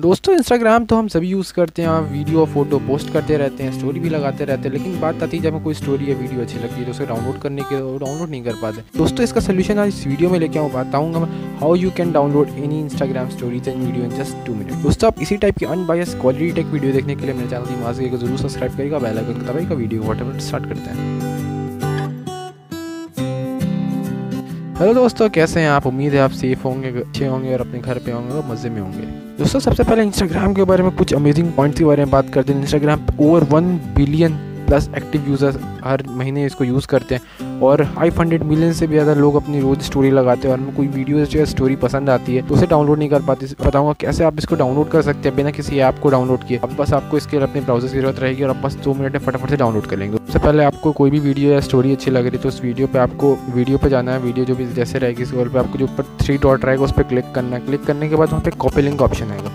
दोस्तों इंस्टाग्राम तो हम सभी यूज़ करते हैं वीडियो फ़ोटो पोस्ट करते रहते हैं स्टोरी भी लगाते रहते हैं, लेकिन बात आती है जब हमें कोई स्टोरी या वीडियो अच्छी लगती है तो उसे डाउनलोड करने के डाउनलोड नहीं कर पाते। दोस्तों, इसका सोल्यूशन आज इस वीडियो में लेके आऊँ, बताऊँगा मैं how you can download any Instagram stories and video in just two minute दोस्तों, आप इसी टाइप की अनबायस क्वालिटी टेक वीडियो देखने के लिए मेरे चैनल की माज को ज़रूर सब्सक्राइब करेगा बेल आइकन दबाएगा वीडियो वॉट स्टार्ट करते हैं। हेलो दोस्तों, कैसे हैं आप? उम्मीद है आप सेफ़ होंगे, अच्छे होंगे और अपने घर पे होंगे और मज़े में होंगे। दोस्तों, सबसे पहले इंस्टाग्राम के बारे में कुछ अमेजिंग पॉइंट्स के बारे में बात करते हैं। Instagram over one billion plus active users हर महीने इसको यूज़ करते हैं। और फाइव हंड्रेड मिलियन से भी ज़्यादा लोग अपनी रोज़ स्टोरी लगाते हैं और उनको कोई वीडियो जो स्टोरी पसंद आती है तो उसे डाउनलोड नहीं कर पाती। बताऊँगा कैसे आप इसको डाउनलोड कर सकते हैं बिना किसी ऐप को डाउनलोड किए। अब बस आपको इसके अपने ब्राउज़र की ज़रूरत रहेगी और आप बस दो मिनट में फटाफट से डाउनलोड कर लेंगे। सबसे पहले आपको कोई भी वीडियो या स्टोरी अच्छी लग रही तो उस वीडियो पर आपको वीडियो पर जाना है। वीडियो जो भी जैसे रहेगी, इस पर आपको जो ऊपर थ्री डॉट रहेगा, उस पर क्लिक करना है। क्लिक करने के बाद वहाँ पर कॉपी लिंक ऑप्शन आएगा।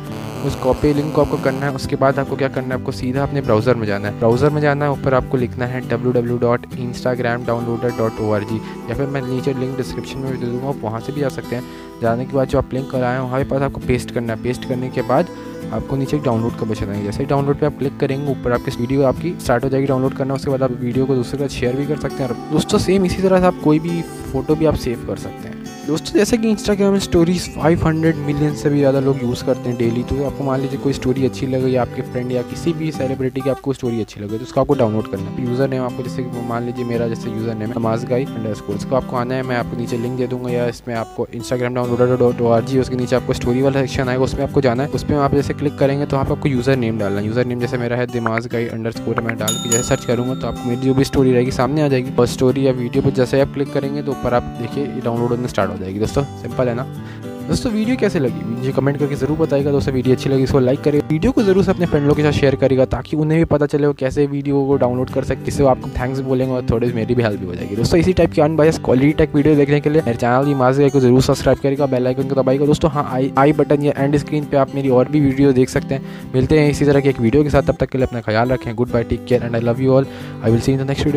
उस कॉपी लिंक को आपको करना है, उसके बाद आपको क्या करना है, आपको सीधा अपने ब्राउज़र में जाना है। ब्राउज़र में जाना है, ऊपर आपको लिखना है W W dot Instagram downloader dot O R G या फिर मैं नीचे लिंक डिस्क्रिप्शन में दे दूँगा वहाँ से भी आ सकते हैं। जाने के बाद जो आप लिंक कराएँ वहाँ के पास आपको पेस्ट करना है। पेस्ट करने के बाद आपको नीचे डाउनलोड का बचना है। जैसे ही डाउनलोड पे आप क्लिक करेंगे, ऊपर आपकी वीडियो आपकी स्टार्ट हो जाएगी डाउनलोड करना। उसके बाद आप वीडियो को दूसरे साथ शेयर भी कर सकते हैं। दोस्तों सेम इसी तरह से आप कोई भी फ़ोटो भी आप सेव कर सकते हैं। दोस्तों, जैसे कि इंस्टाग्राम स्टोरीज 500 मिलियन से भी ज़्यादा लोग यूज़ करते हैं डेली तो आपको मान लीजिए कोई स्टोरी अच्छी लगे या आपके फ्रेंड या किसी भी सेलिब्रिटी की आपको स्टोरी अच्छी लगे तो उसको आपको डाउनलोड करना है। यूज़र नेम आपको जैसे मान लीजिए मेरा जैसे यूज़र नेम नमाज़ गाई अंडर स्कोर इसको आपको आना है, मैं आपको नीचे लिंक दे दूँगा या इसमें आपको Instagram downloader dot O R G उसके नीचे आपको स्टोरी वाला सेक्शन आएगा, उसमें आपको जाना है, उस पर आप जैसे क्लिक करेंगे तो आपको यूज़र नेम डालना है। यूज़र नेम जैसे मेरा है दिमाग गाई अंडर स्कोर मैं डाल के जैसे सर्च करूँगा तो आपको मेरी जो भी स्टोरी रहेगी सामने आ जाएगी। और स्टोरी या वीडियो पर जैसे आप क्लिक करेंगे तो ऊपर आप देखिए डाउनलोड होने स्टार्ट हो जाएगी दोस्तों सिंपल है ना? दोस्तों, वीडियो कैसे लगी? मुझे कमेंट करके ज़रूर बताएगा। दोस्तों, वीडियो अच्छी लगी इसको लाइक करेगा वीडियो को ज़रूर से अपने फ्रेंड लोगों के साथ शेयर करेगा ताकि उन्हें भी पता चले वो कैसे वीडियो को डाउनलोड कर सकते जिससे वो आपको थैंक्स बोलेंगे और थोड़ी मेरी भी हेल्प भी हो जाएगी। दोस्तों, इसी टाइप की अनबायस क्वालिटी टेक वीडियो देखने के लिए मेरे चैनल की माजी को ज़रूर सब्सक्राइब करेगा बेल आइकन को दबाएगा दोस्तों हाँ आई आई बटन या एंड स्क्रीन पर आप मेरी और भी वीडियो देख सकते हैं। मिलते हैं इसी तरह की एक वीडियो के साथ, तब तक के लिए अपना ख्याल रखें। Goodbye take care and I love you all I will see in the next video